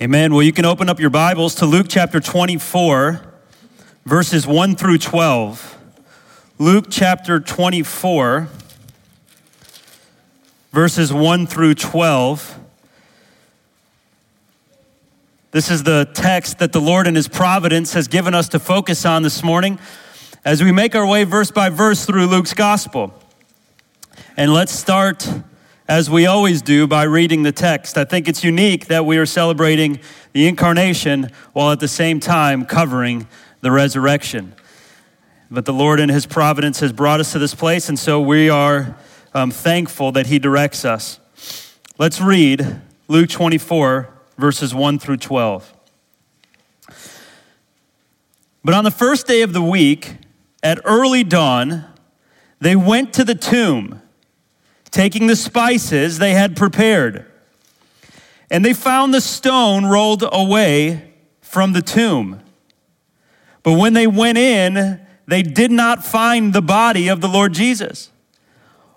Amen. Well, you can open up your Bibles to Luke chapter 24, verses 1 through 12. Luke chapter 24, verses 1 through 12. This is the text that the Lord in His providence has given us to focus on this morning as we make our way verse by verse through Luke's gospel. And let's start as we always do, by reading the text. I think it's unique that we are celebrating the incarnation while at the same time covering the resurrection. But the Lord, in His providence, has brought us to this place, and so we are um, thankful that He directs us. Let's read Luke 24, verses 1 through 12. But on the first day of the week, at early dawn, they went to the tomb taking the spices they had prepared. And they found the stone rolled away from the tomb. But when they went in, they did not find the body of the Lord Jesus.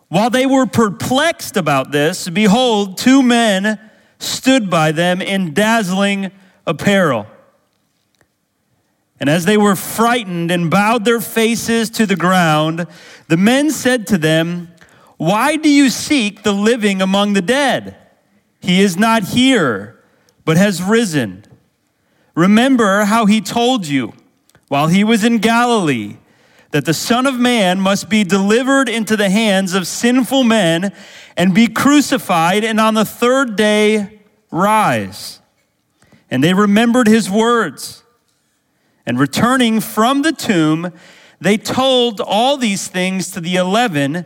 While they were perplexed about this, behold, two men stood by them in dazzling apparel. And as they were frightened and bowed their faces to the ground, the men said to them, why do you seek the living among the dead? He is not here, but has risen. Remember how he told you while he was in Galilee that the Son of Man must be delivered into the hands of sinful men and be crucified, and on the third day rise. And they remembered his words. And returning from the tomb, they told all these things to the eleven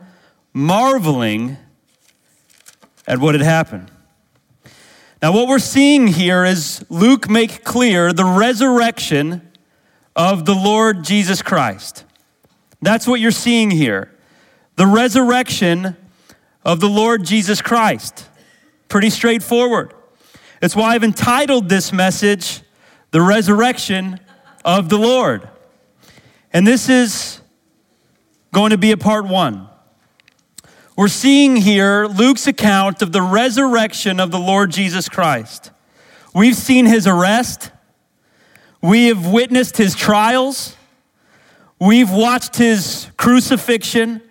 marveling at what had happened. Now, what we're seeing here is Luke make clear the resurrection of the Lord Jesus Christ. That's what you're seeing here. The resurrection of the Lord Jesus Christ. Pretty straightforward. It's why I've entitled this message, The Resurrection of the Lord. And this is going to be a part one. We're seeing here Luke's account of the resurrection of the Lord Jesus Christ. We've seen his arrest, we have witnessed his trials, we've watched his crucifixion,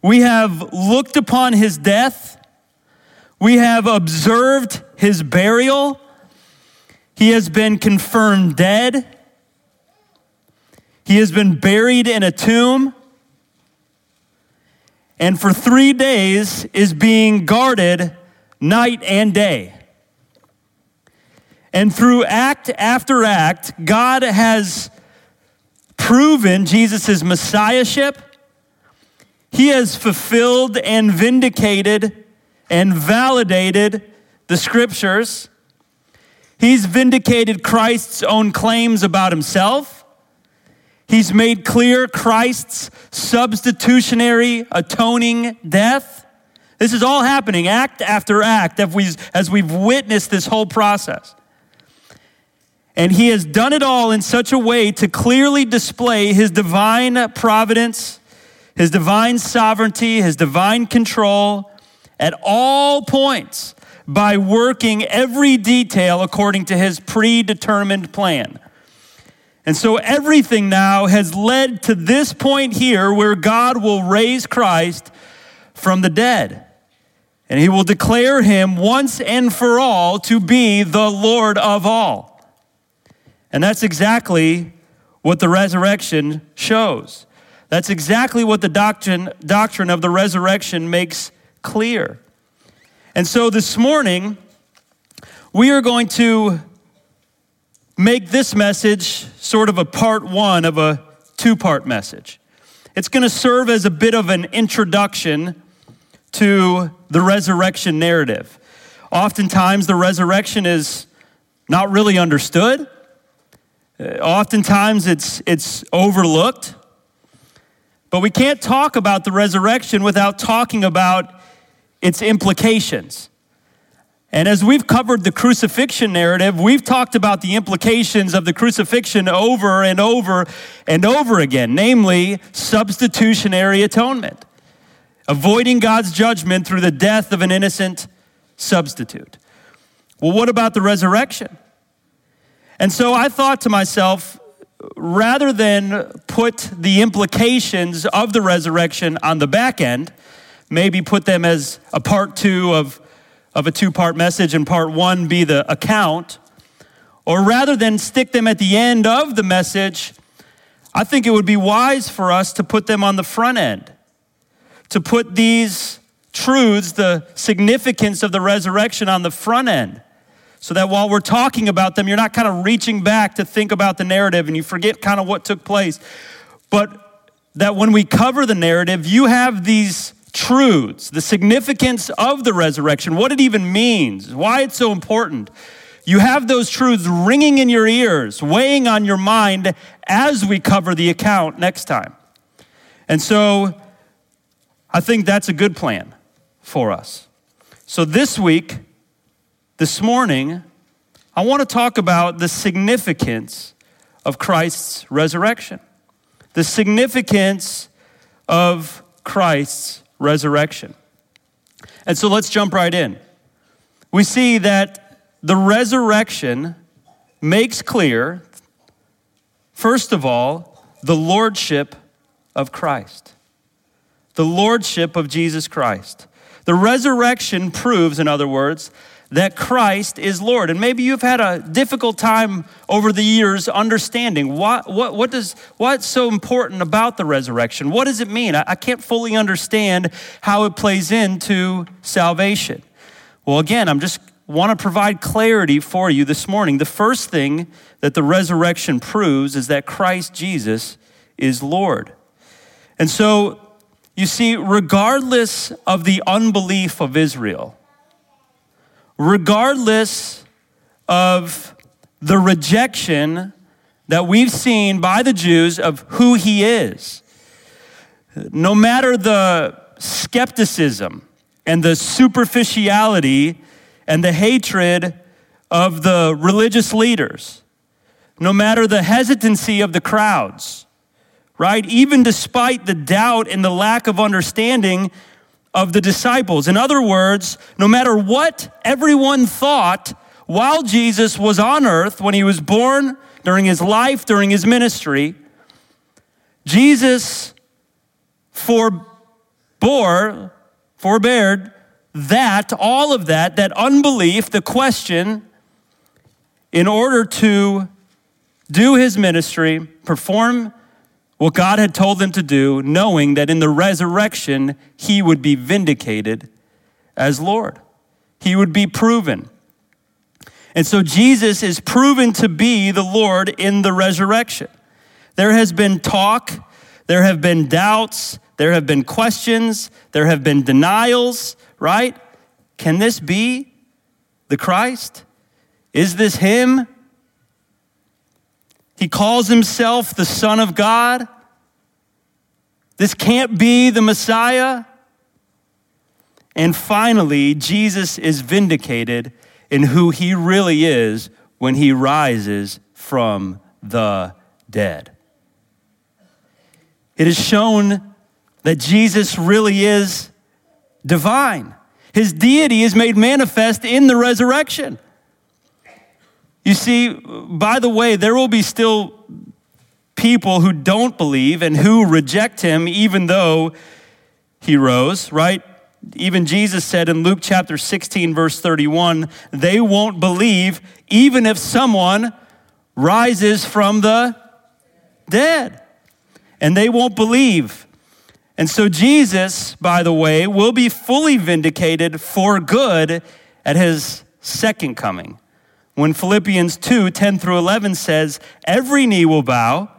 we have looked upon his death, we have observed his burial, he has been confirmed dead, he has been buried in a tomb and for three days is being guarded night and day. And through act after act, God has proven Jesus' messiahship. He has fulfilled and vindicated and validated the scriptures. He's vindicated Christ's own claims about himself. He's made clear Christ's substitutionary atoning death. This is all happening act after act as we've witnessed this whole process. And he has done it all in such a way to clearly display his divine providence, his divine sovereignty, his divine control at all points by working every detail according to his predetermined plan. And so everything now has led to this point here where God will raise Christ from the dead. And he will declare him once and for all to be the Lord of all. And that's exactly what the resurrection shows. That's exactly what the doctrine, doctrine of the resurrection makes clear. And so this morning, we are going to make this message sort of a part one of a two part message. It's going to serve as a bit of an introduction to the resurrection narrative. Oftentimes, the resurrection is not really understood. Uh, oftentimes it's, it's overlooked. But we can't talk about the resurrection without talking about its implications. And as we've covered the crucifixion narrative, we've talked about the implications of the crucifixion over and over and over again, namely substitutionary atonement, avoiding God's judgment through the death of an innocent substitute. Well, what about the resurrection? And so I thought to myself, rather than put the implications of the resurrection on the back end, maybe put them as a part two of, of a two part message and part one be the account, or rather than stick them at the end of the message, I think it would be wise for us to put them on the front end, to put these truths, the significance of the resurrection on the front end so that while we're talking about them, you're not kind of reaching back to think about the narrative and you forget kind of what took place. But that when we cover the narrative, you have these truths, the significance of the resurrection, what it even means, why it's so important. You have those truths ringing in your ears, weighing on your mind as we cover the account next time. And so I think that's a good plan for us. So this week, this morning, I want to talk about the significance of Christ's resurrection. The significance of Christ's resurrection. And so let's jump right in. We see that the resurrection makes clear, first of all, the lordship of Christ. The lordship of Jesus Christ. The resurrection proves, in other words, that Christ is Lord. And maybe you've had a difficult time over the years understanding what, what, what does, what's so important about the resurrection. What does it mean? I, I can't fully understand how it plays into salvation. Well, again, I'm just want to provide clarity for you this morning. The first thing that the resurrection proves is that Christ Jesus is Lord. And so, you see, regardless of the unbelief of Israel, regardless of the rejection that we've seen by the Jews of who he is. No matter the skepticism and the superficiality and the hatred of the religious leaders, no matter the hesitancy of the crowds, right? Even despite the doubt and the lack of understanding of the disciples. In other words, no matter what everyone thought while Jesus was on earth, when he was born, during his life, during his ministry, Jesus forbore, forbeared that, all of that, that unbelief, the question, in order to do his ministry, perform what God had told them to do, knowing that in the resurrection, he would be vindicated as Lord. He would be proven. And so Jesus is proven to be the Lord in the resurrection. There has been talk, there have been doubts, there have been questions, there have been denials, right? Can this be the Christ? Is this him? He calls himself the Son of God. This can't be the Messiah. And finally, Jesus is vindicated in who he really is when he rises from the dead. It is shown that Jesus really is divine. His deity is made manifest in the resurrection. You see, by the way, there will be still people who don't believe and who reject him even though he rose, right? Even Jesus said in Luke chapter 16, verse 31, they won't believe even if someone rises from the dead. And they won't believe. And so Jesus, by the way, will be fully vindicated for good at his second coming when Philippians 2 10 through 11 says, Every knee will bow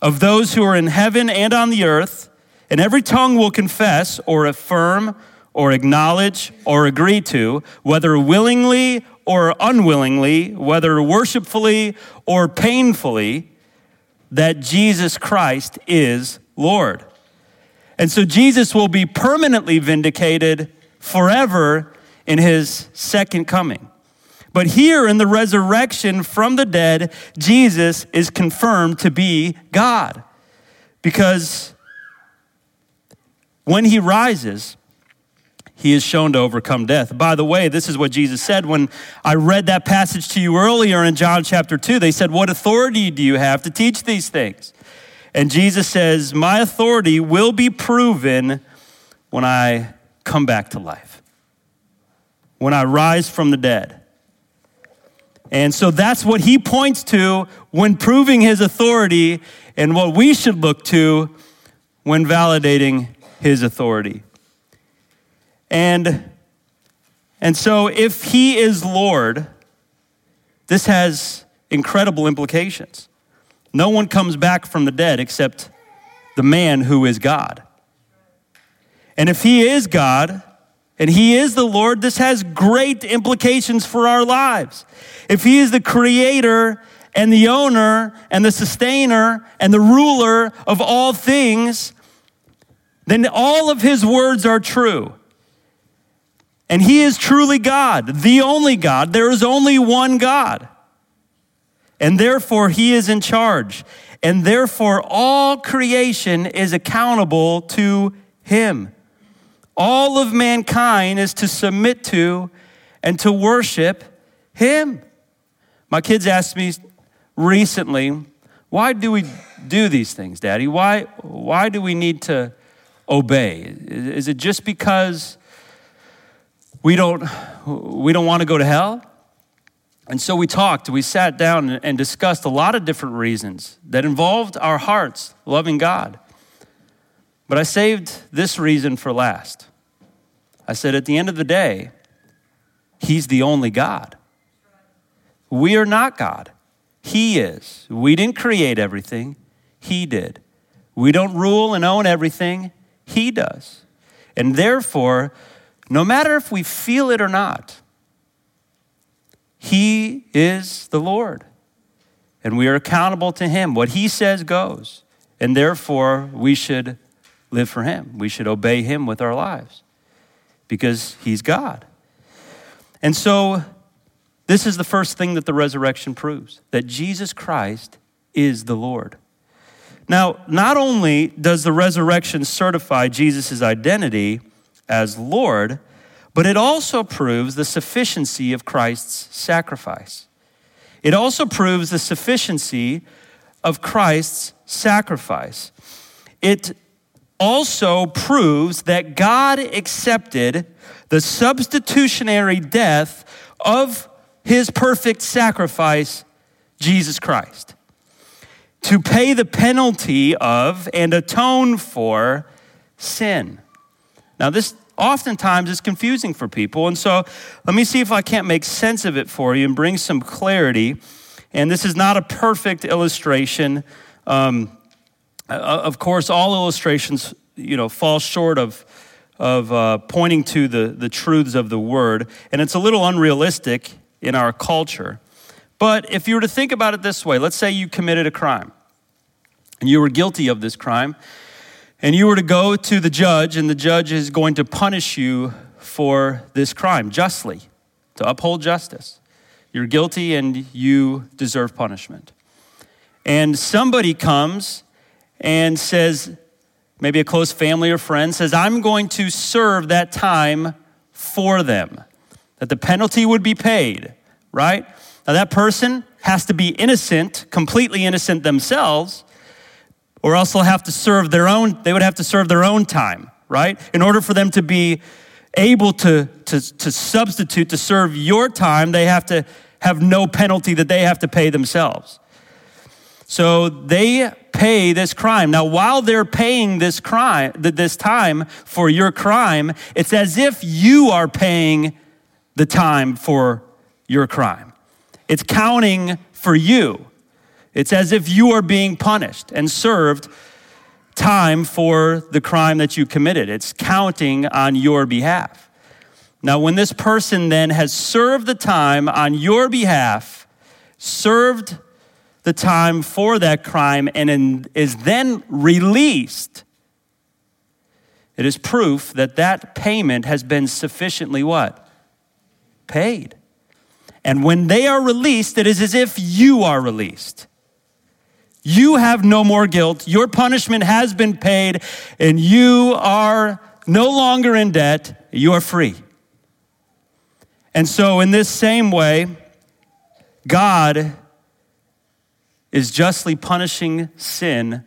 of those who are in heaven and on the earth, and every tongue will confess or affirm or acknowledge or agree to, whether willingly or unwillingly, whether worshipfully or painfully, that Jesus Christ is Lord. And so Jesus will be permanently vindicated forever in his second coming. But here in the resurrection from the dead, Jesus is confirmed to be God. Because when he rises, he is shown to overcome death. By the way, this is what Jesus said when I read that passage to you earlier in John chapter 2. They said, What authority do you have to teach these things? And Jesus says, My authority will be proven when I come back to life, when I rise from the dead. And so that's what he points to when proving his authority and what we should look to when validating his authority. And, and so, if he is Lord, this has incredible implications. No one comes back from the dead except the man who is God. And if he is God, and He is the Lord, this has great implications for our lives. If He is the creator and the owner and the sustainer and the ruler of all things, then all of His words are true. And He is truly God, the only God. There is only one God. And therefore, He is in charge. And therefore, all creation is accountable to Him. All of mankind is to submit to and to worship Him. My kids asked me recently, why do we do these things, Daddy? Why, why do we need to obey? Is it just because we don't, we don't want to go to hell? And so we talked, we sat down and discussed a lot of different reasons that involved our hearts loving God. But I saved this reason for last. I said, at the end of the day, He's the only God. We are not God. He is. We didn't create everything, He did. We don't rule and own everything, He does. And therefore, no matter if we feel it or not, He is the Lord. And we are accountable to Him. What He says goes. And therefore, we should live for Him. We should obey Him with our lives because He's God. And so, this is the first thing that the resurrection proves that Jesus Christ is the Lord. Now, not only does the resurrection certify Jesus' identity as Lord, but it also proves the sufficiency of Christ's sacrifice. It also proves the sufficiency of Christ's sacrifice. It also proves that God accepted the substitutionary death of his perfect sacrifice, Jesus Christ, to pay the penalty of and atone for sin. Now, this oftentimes is confusing for people, and so let me see if I can't make sense of it for you and bring some clarity. And this is not a perfect illustration. Um, of course, all illustrations, you know, fall short of, of uh, pointing to the, the truths of the word, and it's a little unrealistic in our culture. But if you were to think about it this way, let's say you committed a crime, and you were guilty of this crime, and you were to go to the judge, and the judge is going to punish you for this crime justly, to uphold justice. You're guilty and you deserve punishment. And somebody comes and says, maybe a close family or friend says, I'm going to serve that time for them, that the penalty would be paid, right? Now, that person has to be innocent, completely innocent themselves, or else they'll have to serve their own, they would have to serve their own time, right? In order for them to be able to, to, to substitute, to serve your time, they have to have no penalty that they have to pay themselves. So they pay this crime. Now, while they're paying this crime, this time for your crime, it's as if you are paying the time for your crime. It's counting for you. It's as if you are being punished and served time for the crime that you committed. It's counting on your behalf. Now, when this person then has served the time on your behalf, served the time for that crime, and is then released, it is proof that that payment has been sufficiently what? Paid. And when they are released, it is as if you are released. You have no more guilt. Your punishment has been paid, and you are no longer in debt. You are free. And so, in this same way, God is justly punishing sin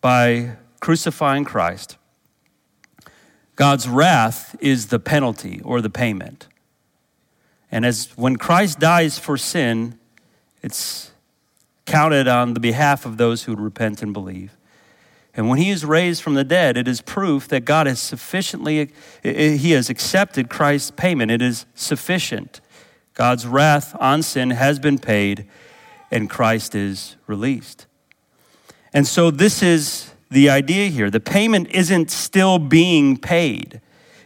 by crucifying Christ. God's wrath is the penalty or the payment. And as when Christ dies for sin, it's counted on the behalf of those who repent and believe. And when he is raised from the dead, it is proof that God has sufficiently, he has accepted Christ's payment. It is sufficient. God's wrath on sin has been paid, and Christ is released. And so, this is the idea here. The payment isn't still being paid.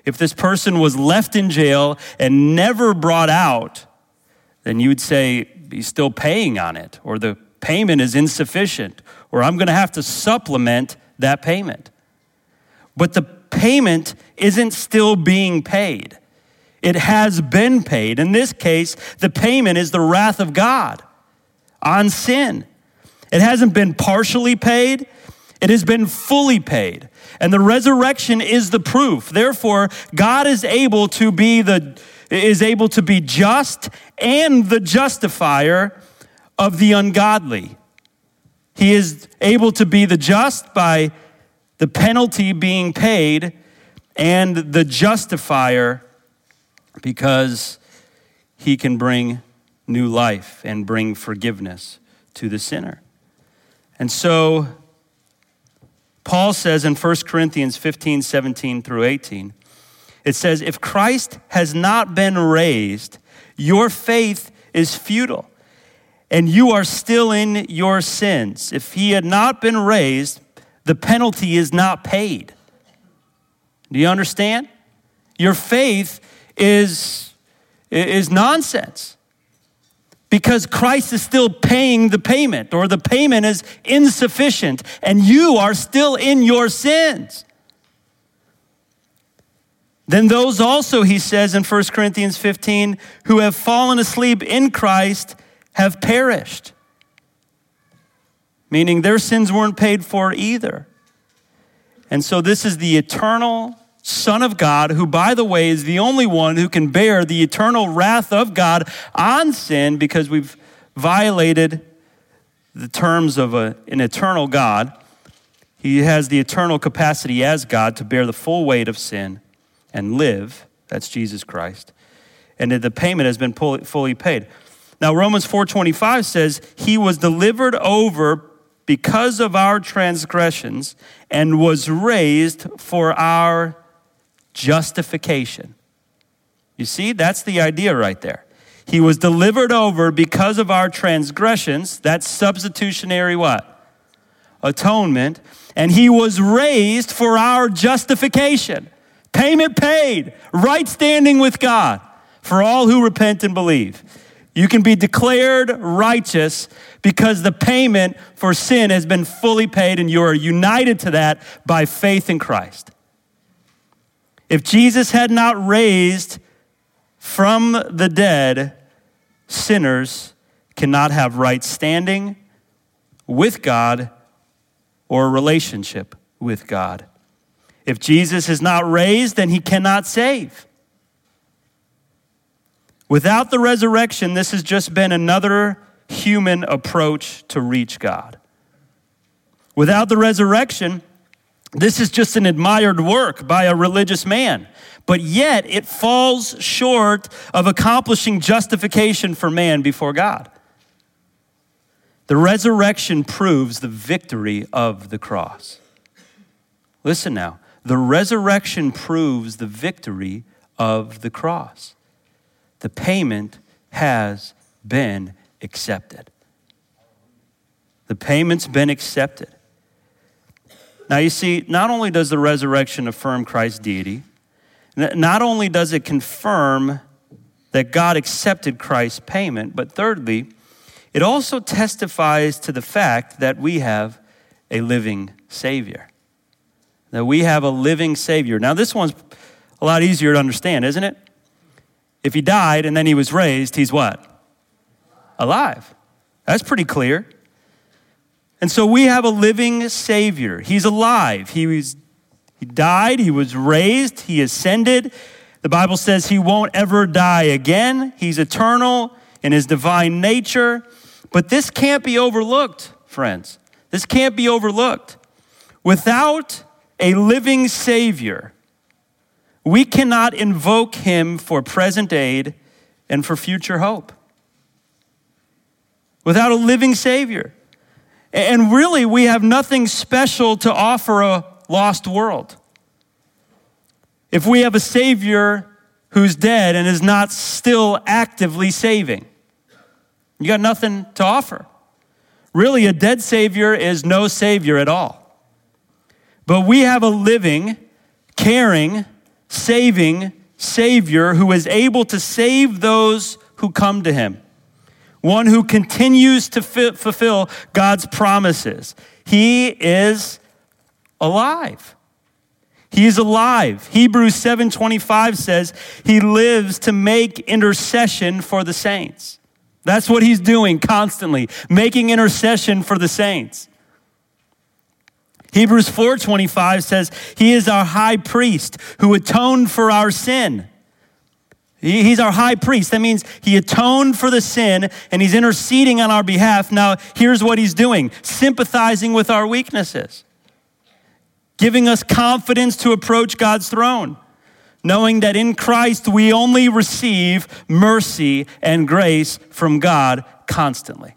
If this person was left in jail and never brought out, then you would say he's still paying on it, or the payment is insufficient, or I'm going to have to supplement that payment. But the payment isn't still being paid. It has been paid. In this case, the payment is the wrath of God on sin. It hasn't been partially paid, it has been fully paid. And the resurrection is the proof. Therefore, God is able to be the is able to be just and the justifier of the ungodly. He is able to be the just by the penalty being paid and the justifier because he can bring new life and bring forgiveness to the sinner. And so, Paul says in 1 Corinthians 15, 17 through 18, it says, If Christ has not been raised, your faith is futile and you are still in your sins. If he had not been raised, the penalty is not paid. Do you understand? Your faith is, is nonsense because Christ is still paying the payment, or the payment is insufficient, and you are still in your sins. Then those also, he says in 1 Corinthians 15, who have fallen asleep in Christ have perished. Meaning their sins weren't paid for either. And so this is the eternal Son of God, who, by the way, is the only one who can bear the eternal wrath of God on sin because we've violated the terms of a, an eternal God. He has the eternal capacity as God to bear the full weight of sin and live. That's Jesus Christ. And the payment has been fully paid. Now Romans 4:25 says he was delivered over because of our transgressions and was raised for our justification. You see, that's the idea right there. He was delivered over because of our transgressions. That's substitutionary what? Atonement. And he was raised for our justification. Payment paid, right standing with God for all who repent and believe. You can be declared righteous because the payment for sin has been fully paid and you are united to that by faith in Christ. If Jesus had not raised from the dead, sinners cannot have right standing with God or relationship with God. If Jesus is not raised, then he cannot save. Without the resurrection, this has just been another human approach to reach God. Without the resurrection, this is just an admired work by a religious man, but yet it falls short of accomplishing justification for man before God. The resurrection proves the victory of the cross. Listen now. The resurrection proves the victory of the cross the payment has been accepted. The payment's been accepted. Now, you see, not only does the resurrection affirm Christ's deity, Not only does it confirm that God accepted Christ's payment, but thirdly, it also testifies to the fact that we have a living Savior. That we have a living Savior. Now, this one's a lot easier to understand, isn't it? If he died and then he was raised, he's what? Alive. That's pretty clear. And so we have a living Savior. He's alive. He, was, he died, he was raised, he ascended. The Bible says he won't ever die again. He's eternal in his divine nature. But this can't be overlooked, friends. This can't be overlooked. Without a living Savior, we cannot invoke him for present aid and for future hope. Without a living Savior. And really, we have nothing special to offer a lost world. If we have a Savior who's dead and is not still actively saving, you got nothing to offer. Really, a dead Savior is no Savior at all. But we have a living, caring, saving Savior who is able to save those who come to Him one who continues to fulfill God's promises. He is alive. He is alive. Hebrews 7:25 says he lives to make intercession for the saints. That's what he's doing constantly, making intercession for the saints. Hebrews 4:25 says he is our high priest who atoned for our sin. He's our high priest. That means he atoned for the sin and he's interceding on our behalf. Now, here's what he's doing sympathizing with our weaknesses, giving us confidence to approach God's throne, knowing that in Christ we only receive mercy and grace from God constantly.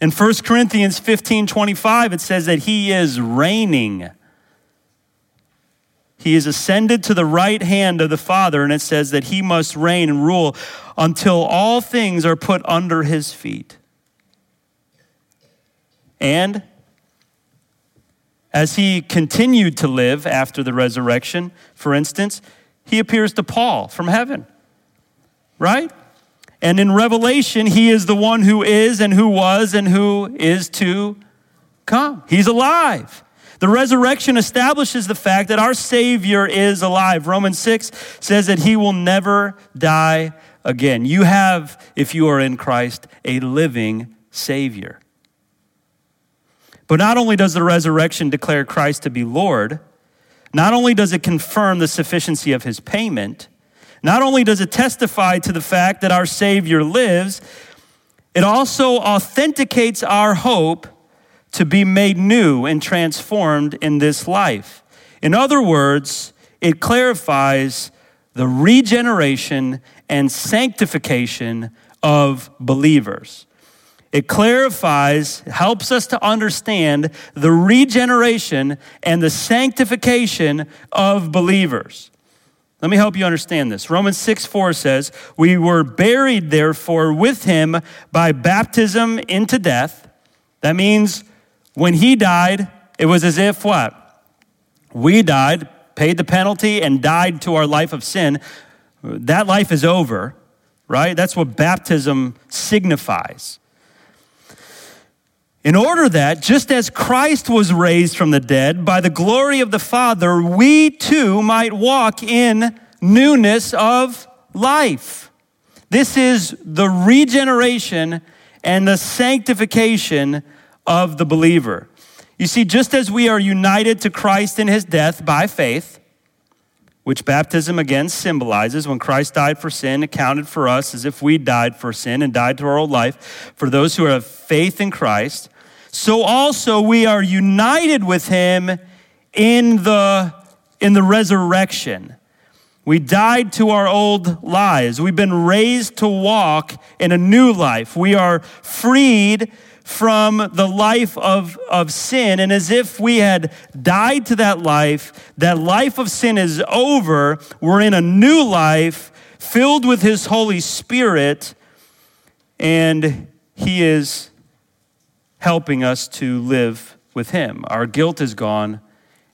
In 1 Corinthians 15 25, it says that he is reigning he is ascended to the right hand of the Father, and it says that he must reign and rule until all things are put under his feet. And as he continued to live after the resurrection, for instance, he appears to Paul from heaven, right? And in Revelation, he is the one who is and who was and who is to come. He's alive. The resurrection establishes the fact that our Savior is alive. Romans 6 says that he will never die again. You have, if you are in Christ, a living Savior. But not only does the resurrection declare Christ to be Lord, not only does it confirm the sufficiency of his payment, not only does it testify to the fact that our Savior lives, it also authenticates our hope to be made new and transformed in this life. In other words, it clarifies the regeneration and sanctification of believers. It clarifies, helps us to understand the regeneration and the sanctification of believers. Let me help you understand this. Romans 6 4 says, We were buried, therefore, with him by baptism into death. That means when he died, it was as if what? We died, paid the penalty, and died to our life of sin. That life is over, right? That's what baptism signifies. In order that, just as Christ was raised from the dead by the glory of the Father, we too might walk in newness of life. This is the regeneration and the sanctification of the believer. You see, just as we are united to Christ in his death by faith, which baptism again symbolizes when Christ died for sin, accounted for us as if we died for sin and died to our old life, for those who have faith in Christ, so also we are united with him in the, in the resurrection. We died to our old lives. We've been raised to walk in a new life. We are freed from the life of, of sin. And as if we had died to that life, that life of sin is over. We're in a new life filled with His Holy Spirit, and He is helping us to live with Him. Our guilt is gone,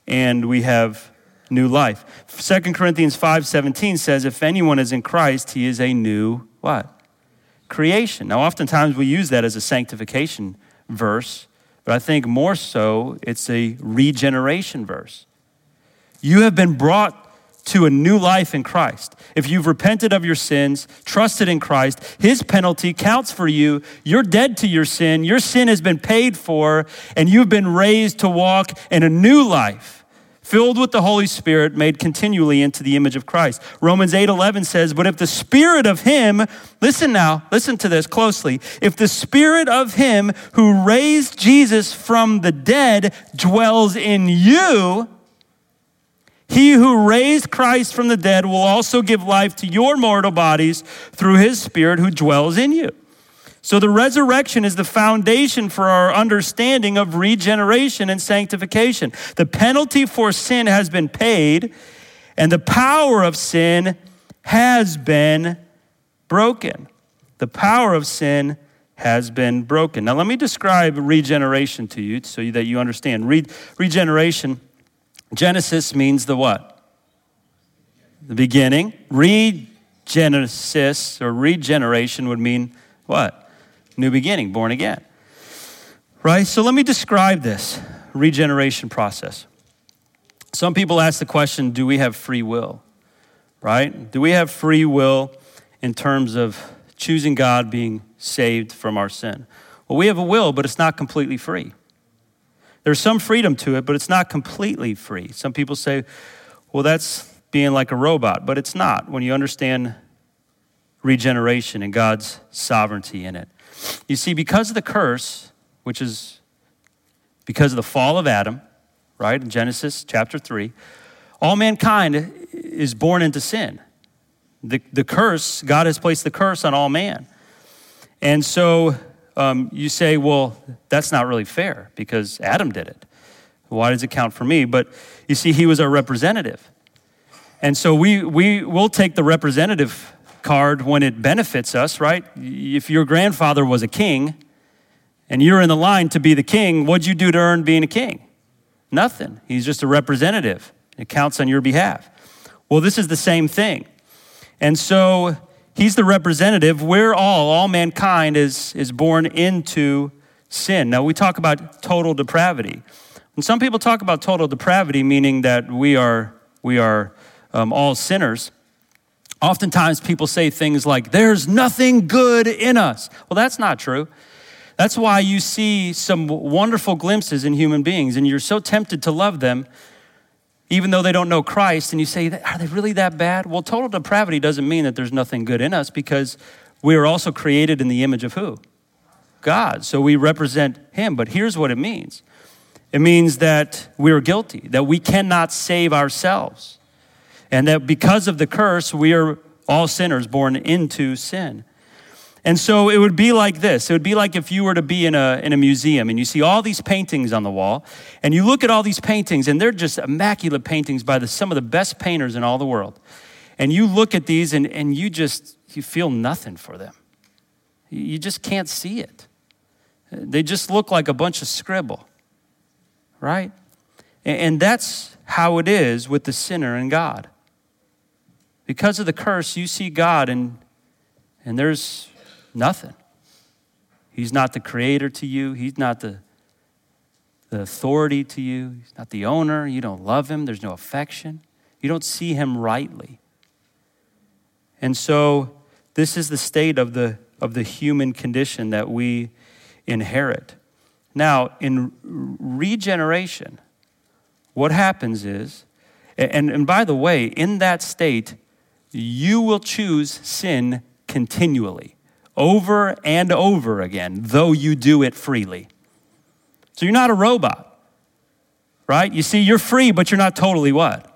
and we have new life. 2 Corinthians 5:17 says if anyone is in Christ, he is a new what? Creation. Now oftentimes we use that as a sanctification verse, but I think more so it's a regeneration verse. You have been brought to a new life in Christ. If you've repented of your sins, trusted in Christ, His penalty counts for you. You're dead to your sin. Your sin has been paid for, and you've been raised to walk in a new life filled with the Holy Spirit, made continually into the image of Christ. Romans 8:11 says, "But if the spirit of him, listen now, listen to this closely. If the spirit of him who raised Jesus from the dead dwells in you, he who raised Christ from the dead will also give life to your mortal bodies through his spirit who dwells in you." So the resurrection is the foundation for our understanding of regeneration and sanctification. The penalty for sin has been paid, and the power of sin has been broken. The power of sin has been broken. Now, let me describe regeneration to you so that you understand. Re- regeneration, Genesis means the what? The beginning. Regenesis or regeneration would mean what? New beginning, born again. Right? So let me describe this regeneration process. Some people ask the question do we have free will? Right? Do we have free will in terms of choosing God, being saved from our sin? Well, we have a will, but it's not completely free. There's some freedom to it, but it's not completely free. Some people say, well, that's being like a robot, but it's not when you understand regeneration and God's sovereignty in it. You see, because of the curse, which is because of the fall of Adam, right, in Genesis chapter 3, all mankind is born into sin. The, the curse, God has placed the curse on all man. And so um, you say, well, that's not really fair because Adam did it. Why does it count for me? But you see, he was our representative. And so we, we will take the representative card when it benefits us, right? If your grandfather was a king and you're in the line to be the king, what'd you do to earn being a king? Nothing. He's just a representative. It counts on your behalf. Well, this is the same thing. And so he's the representative. We're all, all mankind is, is born into sin. Now, we talk about total depravity. And some people talk about total depravity, meaning that we are, we are um, all sinners. Oftentimes people say things like, there's nothing good in us. Well, that's not true. That's why you see some wonderful glimpses in human beings, and you're so tempted to love them, even though they don't know Christ, and you say, Are they really that bad? Well, total depravity doesn't mean that there's nothing good in us because we are also created in the image of who? God. So we represent Him. But here's what it means it means that we're guilty, that we cannot save ourselves and that because of the curse, we are all sinners born into sin. And so it would be like this. It would be like if you were to be in a, in a museum and you see all these paintings on the wall, and you look at all these paintings, and they're just immaculate paintings by the, some of the best painters in all the world. And you look at these and, and you just you feel nothing for them. You just can't see it. They just look like a bunch of scribble, right? And, and that's how it is with the sinner and God. Because of the curse, you see God and, and there's nothing. He's not the creator to you, He's not the, the authority to you, He's not the owner. You don't love Him, there's no affection. You don't see Him rightly. And so, this is the state of the, of the human condition that we inherit. Now, in regeneration, what happens is, and, and by the way, in that state, you will choose sin continually, over and over again, though you do it freely. So you're not a robot, right? You see, you're free, but you're not totally what?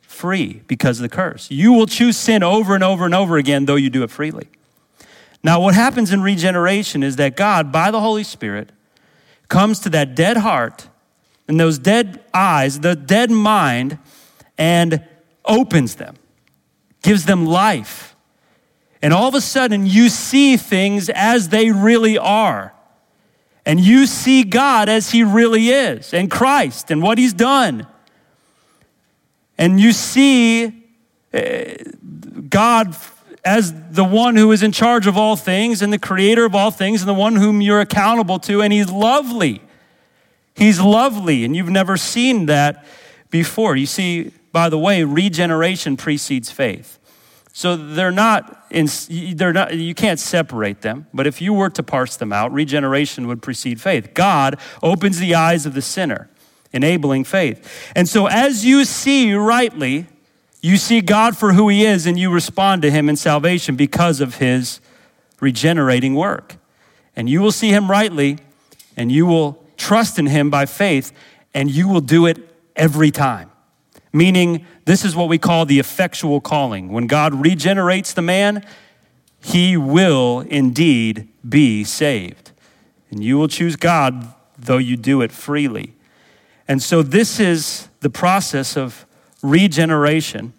Free because of the curse. You will choose sin over and over and over again, though you do it freely. Now, what happens in regeneration is that God, by the Holy Spirit, comes to that dead heart and those dead eyes, the dead mind, and opens them gives them life. And all of a sudden, you see things as they really are. And you see God as He really is, and Christ and what He's done. and you see eh, God as the one who is in charge of all things and the creator of all things and the one whom you're accountable to, and He's lovely. He's lovely, and you've never seen that before. You see, by the way, regeneration precedes faith. So they're not, in, they're not, you can't separate them, but if you were to parse them out, regeneration would precede faith. God opens the eyes of the sinner, enabling faith. And so as you see rightly, you see God for who He is and you respond to Him in salvation because of His regenerating work. And you will see Him rightly and you will trust in Him by faith and you will do it every time. Meaning, this is what we call the effectual calling. When God regenerates the man, he will indeed be saved. And you will choose God, though you do it freely. And so, this is the process of regeneration.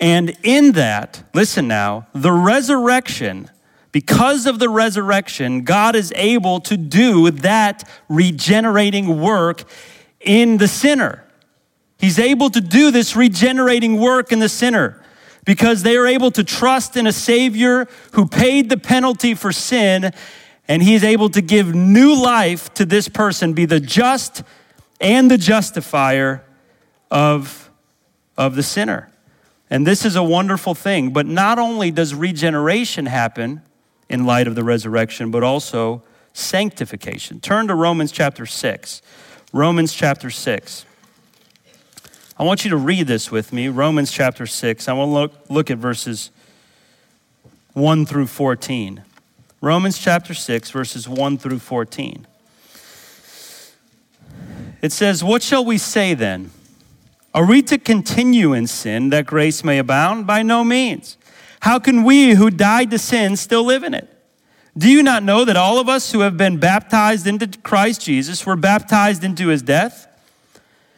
And in that, listen now, the resurrection, because of the resurrection, God is able to do that regenerating work in the sinner. He's able to do this regenerating work in the sinner because they are able to trust in a Savior who paid the penalty for sin, and He is able to give new life to this person, be the just and the justifier of, of the sinner. And this is a wonderful thing. But not only does regeneration happen in light of the resurrection, but also sanctification. Turn to Romans chapter 6. Romans chapter 6. I want you to read this with me, Romans chapter 6. I want to look, look at verses 1 through 14. Romans chapter 6, verses 1 through 14. It says, What shall we say then? Are we to continue in sin that grace may abound? By no means. How can we who died to sin still live in it? Do you not know that all of us who have been baptized into Christ Jesus were baptized into his death?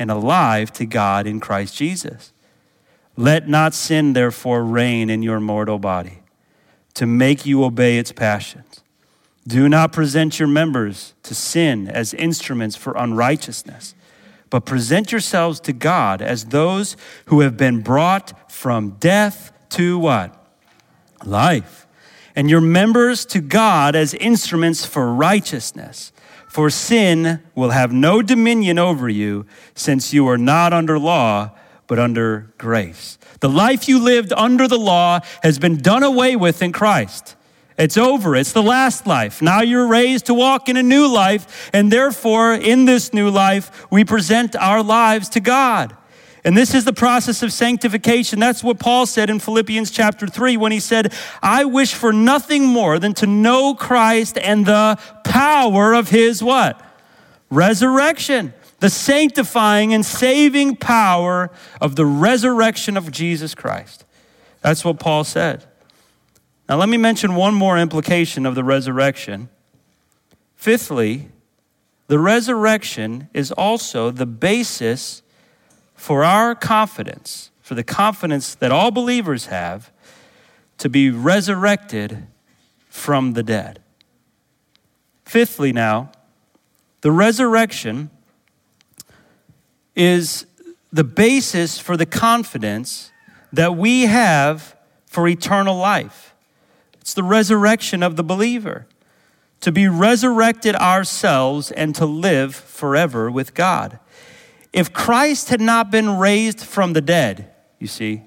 and alive to God in Christ Jesus. Let not sin, therefore, reign in your mortal body to make you obey its passions. Do not present your members to sin as instruments for unrighteousness, but present yourselves to God as those who have been brought from death to what? Life. And your members to God as instruments for righteousness. For sin will have no dominion over you, since you are not under law but under grace. The life you lived under the law has been done away with in Christ. It's over. It's the last life. Now you're raised to walk in a new life, and therefore, in this new life, we present our lives to God. And this is the process of sanctification. That's what Paul said in Philippians chapter 3 when he said, I wish for nothing more than to know Christ and the power of his what? Resurrection the sanctifying and saving power of the resurrection of Jesus Christ. That's what Paul said. Now, let me mention one more implication of the resurrection. Fifthly, the resurrection is also the basis for our confidence, for the confidence that all believers have to be resurrected from the dead. Fifthly, now, the resurrection is the basis for the confidence that we have for eternal life. It's the resurrection of the believer, to be resurrected ourselves and to live forever with God. If Christ had not been raised from the dead, you see,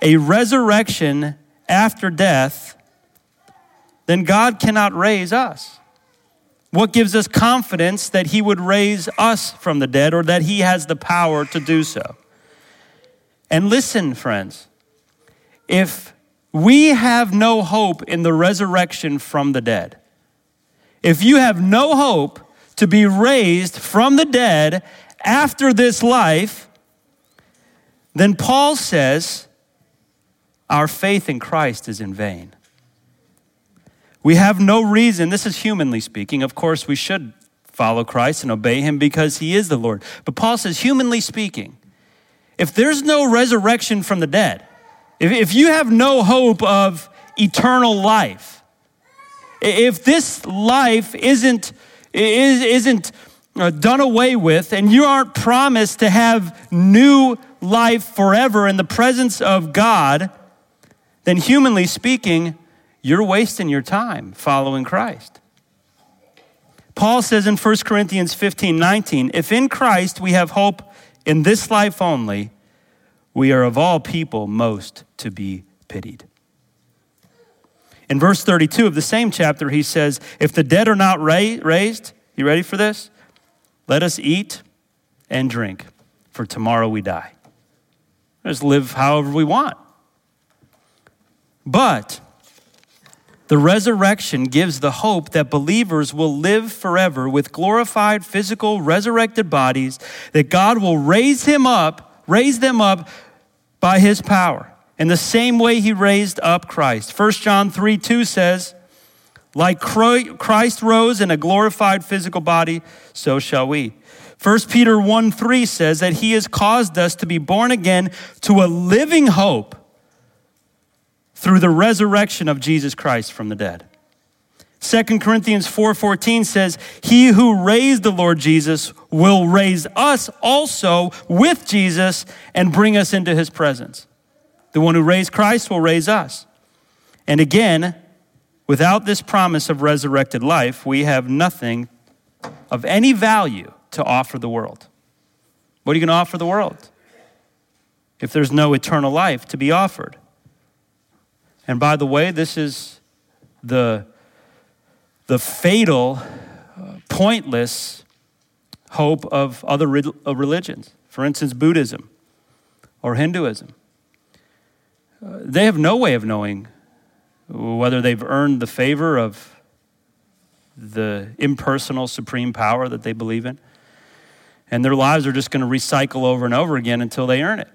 a resurrection after death, then God cannot raise us. What gives us confidence that He would raise us from the dead or that He has the power to do so? And listen, friends, if we have no hope in the resurrection from the dead, if you have no hope to be raised from the dead after this life, then Paul says our faith in Christ is in vain. We have no reason, this is humanly speaking, of course, we should follow Christ and obey him because he is the Lord. But Paul says, humanly speaking, if there's no resurrection from the dead, if, if you have no hope of eternal life, if this life isn't, isn't uh, done away with and you aren't promised to have new life forever in the presence of God, then humanly speaking, you're wasting your time following Christ. Paul says in 1 Corinthians 15 19, if in Christ we have hope in this life only, we are of all people most to be pitied. In verse 32 of the same chapter, he says, If the dead are not raised, you ready for this? Let us eat and drink, for tomorrow we die. Let's live however we want. But the resurrection gives the hope that believers will live forever with glorified physical resurrected bodies, that God will raise him up, raise them up by his power in the same way he raised up Christ. 1 John 3 2 says, Like Christ rose in a glorified physical body, so shall we. 1 Peter 1 3 says that he has caused us to be born again to a living hope through the resurrection of Jesus Christ from the dead. 2 Corinthians 4:14 says, "He who raised the Lord Jesus will raise us also with Jesus and bring us into his presence." The one who raised Christ will raise us. And again, without this promise of resurrected life, we have nothing of any value to offer the world. What are you going to offer the world if there's no eternal life to be offered? And by the way, this is the, the fatal, uh, pointless hope of other religions. For instance, Buddhism or Hinduism. Uh, they have no way of knowing whether they've earned the favor of the impersonal supreme power that they believe in. And their lives are just going to recycle over and over again until they earn it.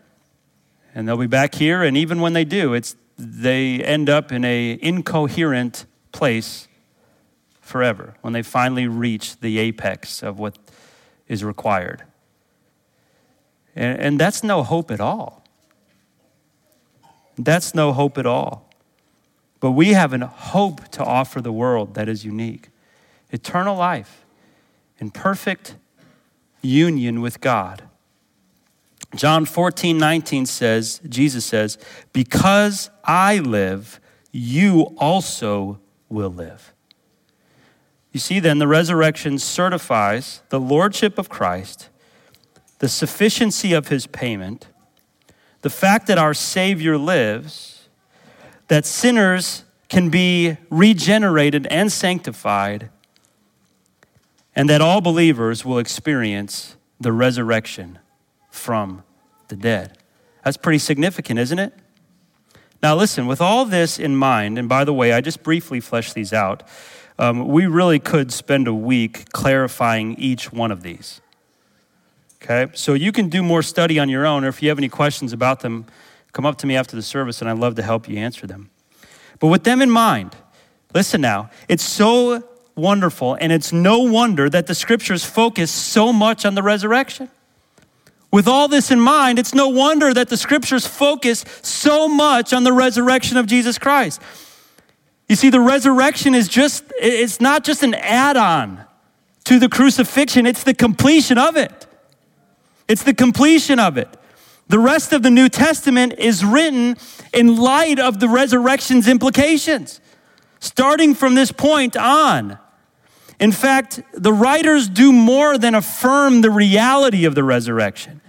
And they'll be back here, and even when they do, it's they end up in a incoherent place forever when they finally reach the apex of what is required. And, and that's no hope at all. That's no hope at all. But we have a hope to offer the world that is unique eternal life in perfect union with God. John 14, 19 says, Jesus says, Because I live, you also will live. You see, then, the resurrection certifies the lordship of Christ, the sufficiency of his payment, the fact that our Savior lives, that sinners can be regenerated and sanctified, and that all believers will experience the resurrection from the dead. That's pretty significant, isn't it? Now, listen, with all this in mind, and by the way, I just briefly fleshed these out, um, we really could spend a week clarifying each one of these. Okay? So you can do more study on your own, or if you have any questions about them, come up to me after the service, and I'd love to help you answer them. But with them in mind, listen now, it's so wonderful, and it's no wonder that the scriptures focus so much on the resurrection. With all this in mind, it's no wonder that the scriptures focus so much on the resurrection of Jesus Christ. You see, the resurrection is just, it's not just an add on to the crucifixion, it's the completion of it. It's the completion of it. The rest of the New Testament is written in light of the resurrection's implications, starting from this point on. In fact, the writers do more than affirm the reality of the resurrection.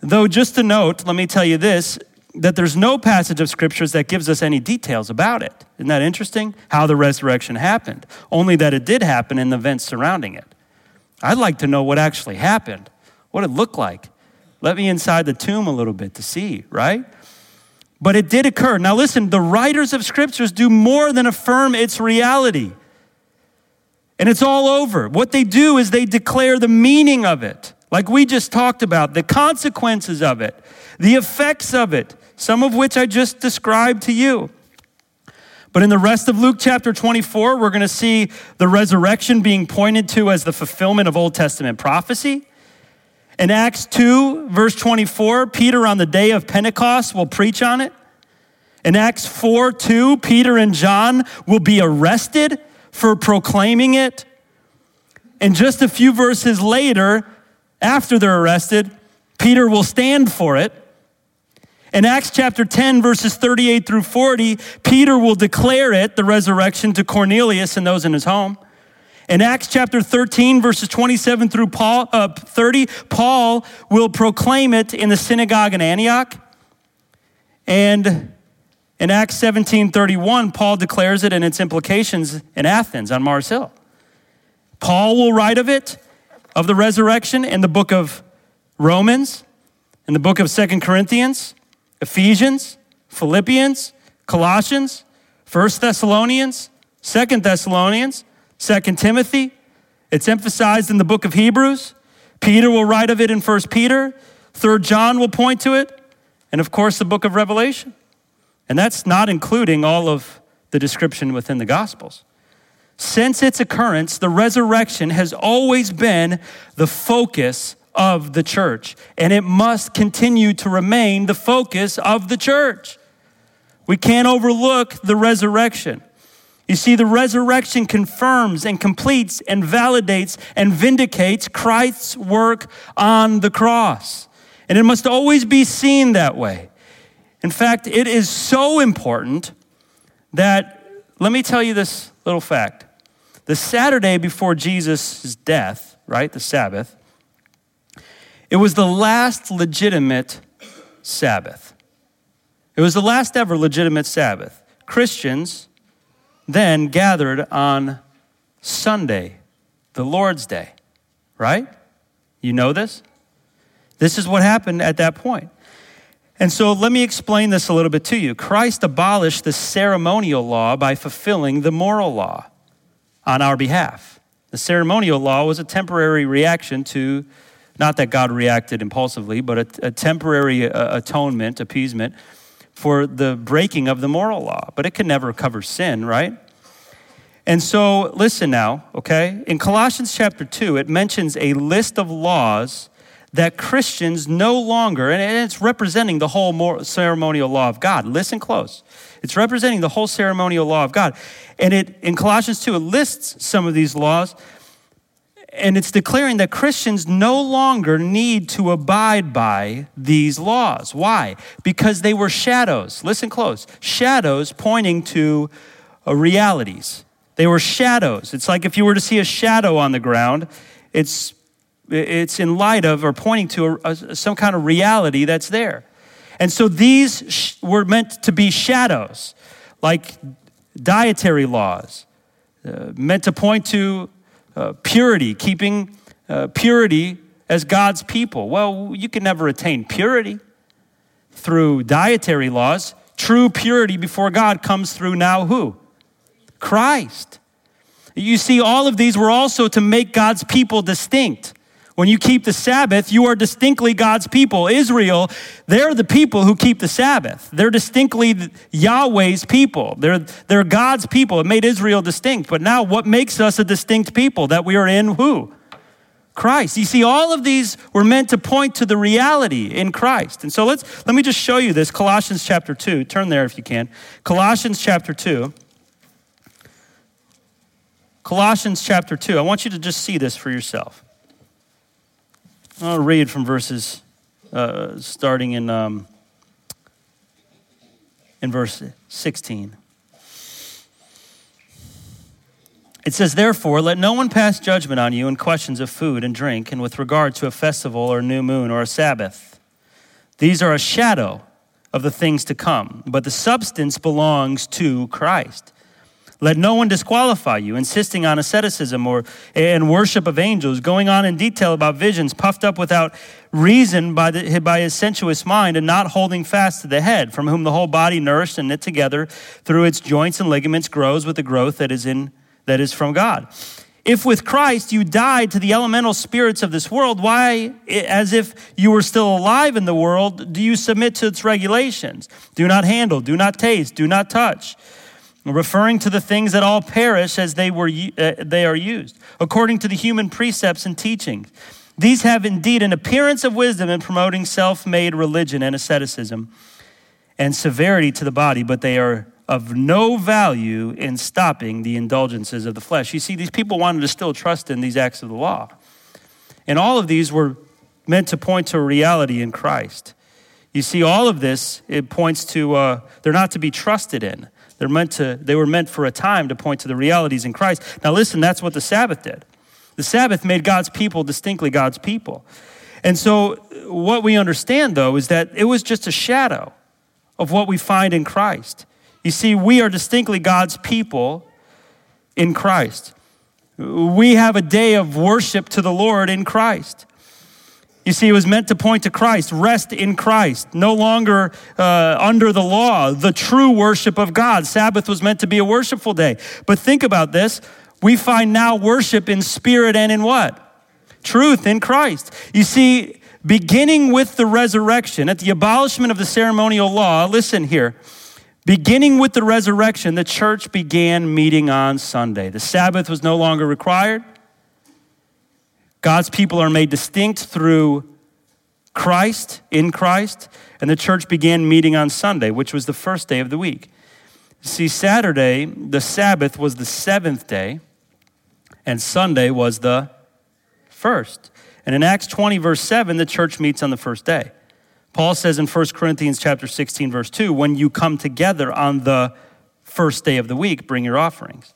Though, just a note, let me tell you this that there's no passage of scriptures that gives us any details about it. Isn't that interesting? How the resurrection happened. Only that it did happen in the events surrounding it. I'd like to know what actually happened, what it looked like. Let me inside the tomb a little bit to see, right? But it did occur. Now, listen, the writers of scriptures do more than affirm its reality. And it's all over. What they do is they declare the meaning of it, like we just talked about, the consequences of it, the effects of it, some of which I just described to you. But in the rest of Luke chapter 24, we're going to see the resurrection being pointed to as the fulfillment of Old Testament prophecy. In Acts 2, verse 24, Peter on the day of Pentecost will preach on it. In Acts 4 2, Peter and John will be arrested for proclaiming it. And just a few verses later, after they're arrested, Peter will stand for it. In Acts chapter 10, verses 38 through 40, Peter will declare it, the resurrection, to Cornelius and those in his home. In Acts chapter 13, verses 27 through Paul, uh, 30, Paul will proclaim it in the synagogue in Antioch. And in Acts 17 31, Paul declares it and its implications in Athens on Mars Hill. Paul will write of it, of the resurrection, in the book of Romans, in the book of Second Corinthians, Ephesians, Philippians, Colossians, First Thessalonians, Second Thessalonians, Second Timothy. It's emphasized in the book of Hebrews. Peter will write of it in First Peter. Third John will point to it. And of course, the book of Revelation. And that's not including all of the description within the Gospels. Since its occurrence, the resurrection has always been the focus of the church, and it must continue to remain the focus of the church. We can't overlook the resurrection. You see, the resurrection confirms and completes and validates and vindicates Christ's work on the cross. And it must always be seen that way. In fact, it is so important that, let me tell you this little fact. The Saturday before Jesus' death, right, the Sabbath, it was the last legitimate Sabbath. It was the last ever legitimate Sabbath. Christians then gathered on Sunday, the Lord's Day, right? You know this? This is what happened at that point. And so let me explain this a little bit to you. Christ abolished the ceremonial law by fulfilling the moral law on our behalf. The ceremonial law was a temporary reaction to, not that God reacted impulsively, but a, a temporary uh, atonement, appeasement for the breaking of the moral law. But it can never cover sin, right? And so, listen now, okay? In Colossians chapter 2, it mentions a list of laws that Christians no longer, and it's representing the whole ceremonial law of God. Listen close. It's representing the whole ceremonial law of God. And it in Colossians 2, it lists some of these laws, and it's declaring that Christians no longer need to abide by these laws. Why? Because they were shadows. Listen close. Shadows pointing to uh, realities. They were shadows. It's like if you were to see a shadow on the ground, it's it's in light of or pointing to a, a, some kind of reality that's there. And so these sh- were meant to be shadows, like dietary laws, uh, meant to point to uh, purity, keeping uh, purity as God's people. Well, you can never attain purity through dietary laws. True purity before God comes through now who? Christ. You see, all of these were also to make God's people distinct. When you keep the Sabbath, you are distinctly God's people. Israel, they're the people who keep the Sabbath. They're distinctly Yahweh's people. They're, they're God's people. It made Israel distinct. But now, what makes us a distinct people? That we are in who? Christ. You see, all of these were meant to point to the reality in Christ. And so let's let me just show you this. Colossians chapter 2. Turn there if you can. Colossians chapter 2. Colossians chapter 2. I want you to just see this for yourself. I'll read from verses uh, starting in, um, in verse 16. It says, Therefore, let no one pass judgment on you in questions of food and drink, and with regard to a festival or a new moon or a Sabbath. These are a shadow of the things to come, but the substance belongs to Christ. Let no one disqualify you, insisting on asceticism or and worship of angels, going on in detail about visions, puffed up without reason by, the, by his sensuous mind, and not holding fast to the head, from whom the whole body, nourished and knit together through its joints and ligaments, grows with the growth that is in that is from God. If with Christ you died to the elemental spirits of this world, why, as if you were still alive in the world, do you submit to its regulations? Do not handle, do not taste, do not touch referring to the things that all perish as they, were, uh, they are used, according to the human precepts and teachings. These have indeed an appearance of wisdom in promoting self made religion and asceticism and severity to the body, but they are of no value in stopping the indulgences of the flesh. You see, these people wanted to still trust in these acts of the law. And all of these were meant to point to a reality in Christ. You see, all of this, it points to, uh, they're not to be trusted in. They're meant to, they were meant for a time to point to the realities in Christ. Now, listen, that's what the Sabbath did. The Sabbath made God's people distinctly God's people. And so, what we understand, though, is that it was just a shadow of what we find in Christ. You see, we are distinctly God's people in Christ. We have a day of worship to the Lord in Christ. You see, it was meant to point to Christ, rest in Christ, no longer uh, under the law, the true worship of God. Sabbath was meant to be a worshipful day. But think about this we find now worship in spirit and in what? Truth in Christ. You see, beginning with the resurrection, at the abolishment of the ceremonial law, listen here. Beginning with the resurrection, the church began meeting on Sunday. The Sabbath was no longer required. God's people are made distinct through Christ, in Christ, and the church began meeting on Sunday, which was the first day of the week. See, Saturday, the Sabbath, was the seventh day, and Sunday was the first. And in Acts 20, verse 7, the church meets on the first day. Paul says in 1 Corinthians chapter 16, verse 2, when you come together on the first day of the week, bring your offerings.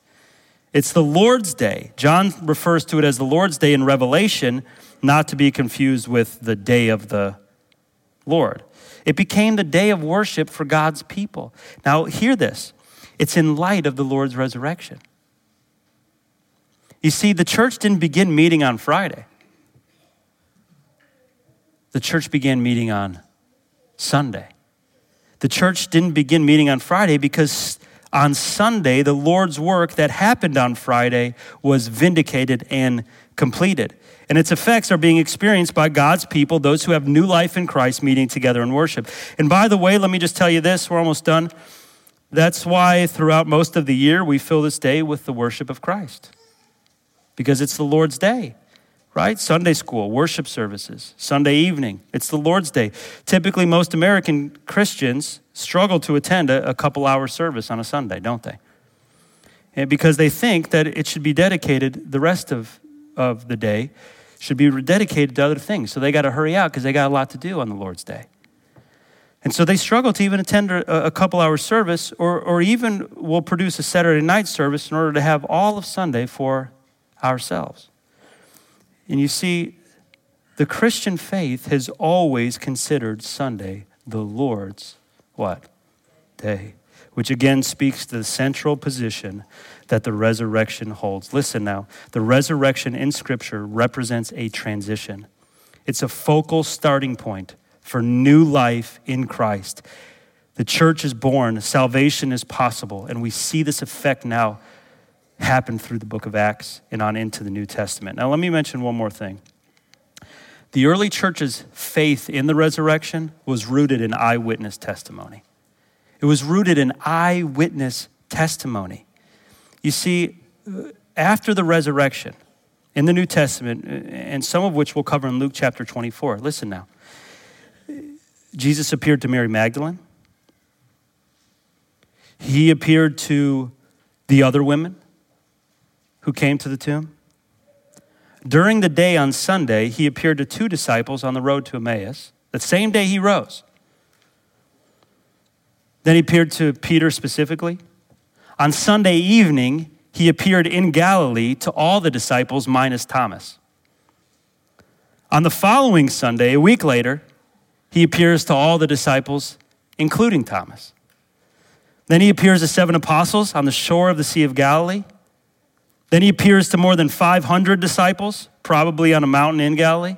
It's the Lord's Day. John refers to it as the Lord's Day in Revelation, not to be confused with the day of the Lord. It became the day of worship for God's people. Now, hear this it's in light of the Lord's resurrection. You see, the church didn't begin meeting on Friday, the church began meeting on Sunday. The church didn't begin meeting on Friday because on Sunday, the Lord's work that happened on Friday was vindicated and completed. And its effects are being experienced by God's people, those who have new life in Christ, meeting together in worship. And by the way, let me just tell you this we're almost done. That's why throughout most of the year, we fill this day with the worship of Christ, because it's the Lord's day right? Sunday school, worship services, Sunday evening. It's the Lord's Day. Typically, most American Christians struggle to attend a, a couple hour service on a Sunday, don't they? And because they think that it should be dedicated, the rest of, of the day should be dedicated to other things. So they got to hurry out because they got a lot to do on the Lord's Day. And so they struggle to even attend a, a couple hour service or, or even will produce a Saturday night service in order to have all of Sunday for ourselves. And you see, the Christian faith has always considered Sunday the Lord's what? Day. Which again speaks to the central position that the resurrection holds. Listen now, the resurrection in Scripture represents a transition. It's a focal starting point for new life in Christ. The church is born, salvation is possible, and we see this effect now happen through the book of Acts and on into the New Testament. Now, let me mention one more thing. The early church's faith in the resurrection was rooted in eyewitness testimony. It was rooted in eyewitness testimony. You see, uh, after the resurrection in the New Testament, uh, and some of which we'll cover in Luke chapter 24, listen now. Jesus appeared to Mary Magdalene. He appeared to the other women who came to the tomb. During the day on Sunday, he appeared to two disciples on the road to Emmaus, the same day he rose. Then he appeared to Peter specifically. On Sunday evening, he appeared in Galilee to all the disciples minus Thomas. On the following Sunday, a week later, he appears to all the disciples including Thomas. Then he appears to seven apostles on the shore of the Sea of Galilee. Then he appears to more than 500 disciples, probably on a mountain in Galilee.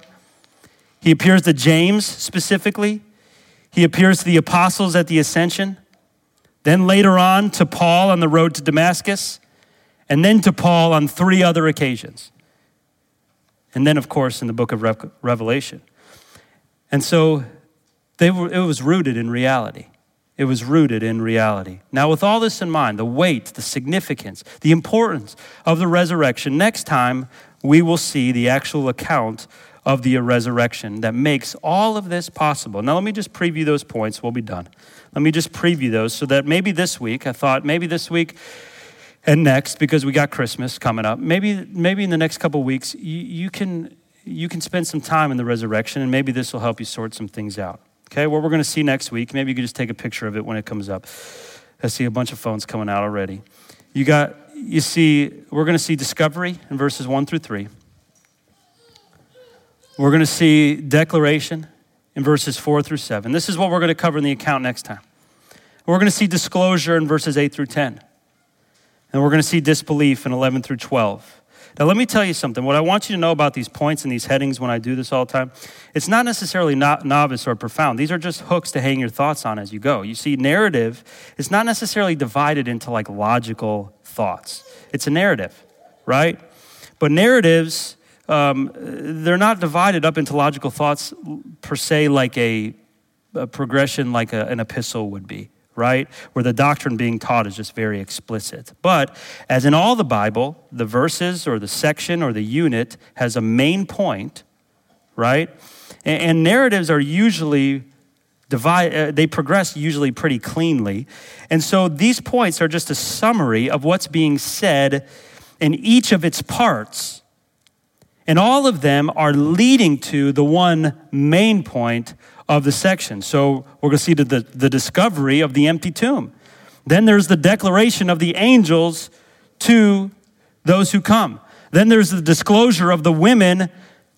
He appears to James specifically. He appears to the apostles at the ascension. Then later on to Paul on the road to Damascus. And then to Paul on three other occasions. And then, of course, in the book of Revelation. And so were, it was rooted in reality. It was rooted in reality. Now, with all this in mind, the weight, the significance, the importance of the resurrection, next time we will see the actual account of the resurrection that makes all of this possible. Now, let me just preview those points. We'll be done. Let me just preview those so that maybe this week, I thought maybe this week and next, because we got Christmas coming up, maybe, maybe in the next couple weeks, you, you, can, you can spend some time in the resurrection, and maybe this will help you sort some things out. Okay, what we're going to see next week, maybe you can just take a picture of it when it comes up. I see a bunch of phones coming out already. You got, you see, we're going to see discovery in verses 1 through 3. We're going to see declaration in verses 4 through 7. This is what we're going to cover in the account next time. We're going to see disclosure in verses 8 through 10. And we're going to see disbelief in 11 through 12. Now, let me tell you something. What I want you to know about these points and these headings when I do this all the time, it's not necessarily not novice or profound. These are just hooks to hang your thoughts on as you go. You see, narrative is not necessarily divided into like logical thoughts, it's a narrative, right? But narratives, um, they're not divided up into logical thoughts per se like a, a progression like a, an epistle would be right? Where the doctrine being taught is just very explicit. But as in all the Bible, the verses or the section or the unit has a main point, right? And, and narratives are usually divide uh, they progress usually pretty cleanly. And so these points are just a summary of what's being said in each of its parts. And all of them are leading to the one main point of the section. So we're going to see the, the, the discovery of the empty tomb. Then there's the declaration of the angels to those who come. Then there's the disclosure of the women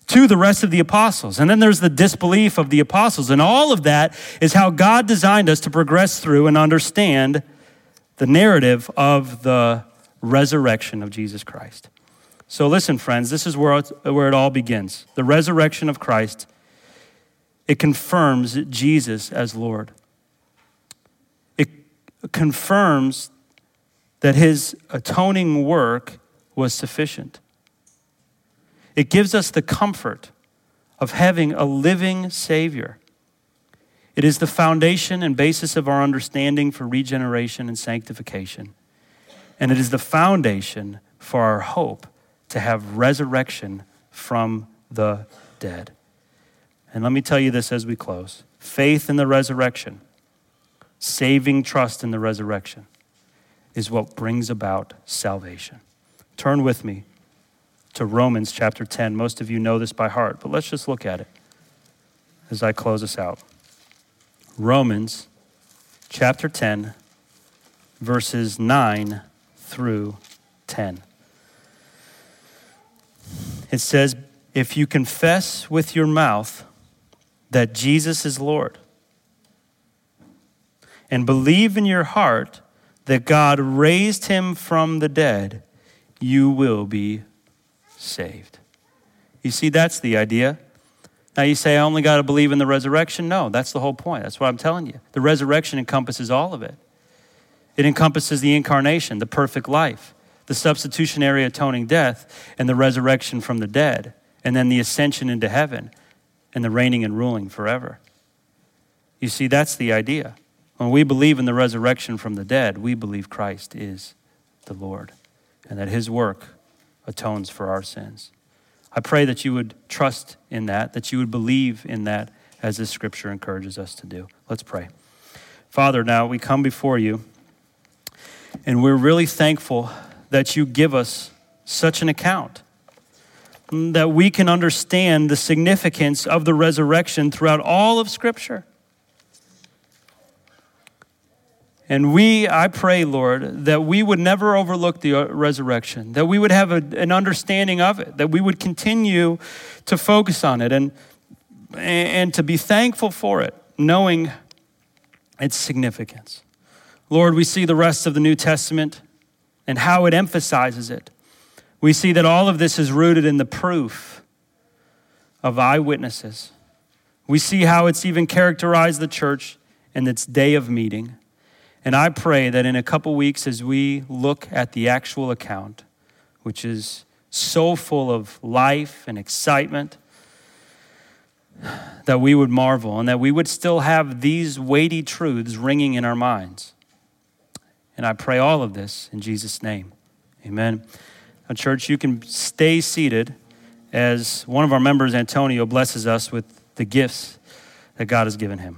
to the rest of the apostles. And then there's the disbelief of the apostles. And all of that is how God designed us to progress through and understand the narrative of the resurrection of Jesus Christ. So listen, friends, this is where where it all begins the resurrection of Christ it confirms Jesus as Lord. It confirms that his atoning work was sufficient. It gives us the comfort of having a living Savior. It is the foundation and basis of our understanding for regeneration and sanctification. And it is the foundation for our hope to have resurrection from the dead. And let me tell you this as we close faith in the resurrection, saving trust in the resurrection, is what brings about salvation. Turn with me to Romans chapter 10. Most of you know this by heart, but let's just look at it as I close us out. Romans chapter 10, verses 9 through 10. It says, If you confess with your mouth that Jesus is Lord and believe in your heart that God raised him from the dead, you will be saved. You see, that's the idea. Now you say, I only got to believe in the resurrection. No, that's the whole point. That's what I'm telling you. The resurrection encompasses all of it, it encompasses the incarnation, the perfect life, the substitutionary atoning death, and the resurrection from the dead, and then the ascension into heaven and the reigning and ruling forever. You see, that's the idea. When we believe in the resurrection from the dead, we believe Christ is the Lord and that his work atones for our sins. I pray that you would trust in that, that you would believe in that as this scripture encourages us to do. Let's pray. Father, now we come before you, and we're really thankful that you give us such an account that we can understand the significance of the resurrection throughout all of Scripture. And we, I pray, Lord, that we would never overlook the uh, resurrection, that we would have a, an understanding of it, that we would continue to focus on it and, and to be thankful for it, knowing its significance. Lord, we see the rest of the New Testament and how it emphasizes it. We see that all of this is rooted in the proof of eyewitnesses. We see how it's even characterized the church in its day of meeting. And I pray that in a couple weeks, as we look at the actual account, which is so full of life and excitement, that we would marvel and that we would still have these weighty truths ringing in our minds. And I pray all of this in Jesus' name. Amen. Now, church, you can stay seated as one of our members, Antonio, blesses us with the gifts that God has given him.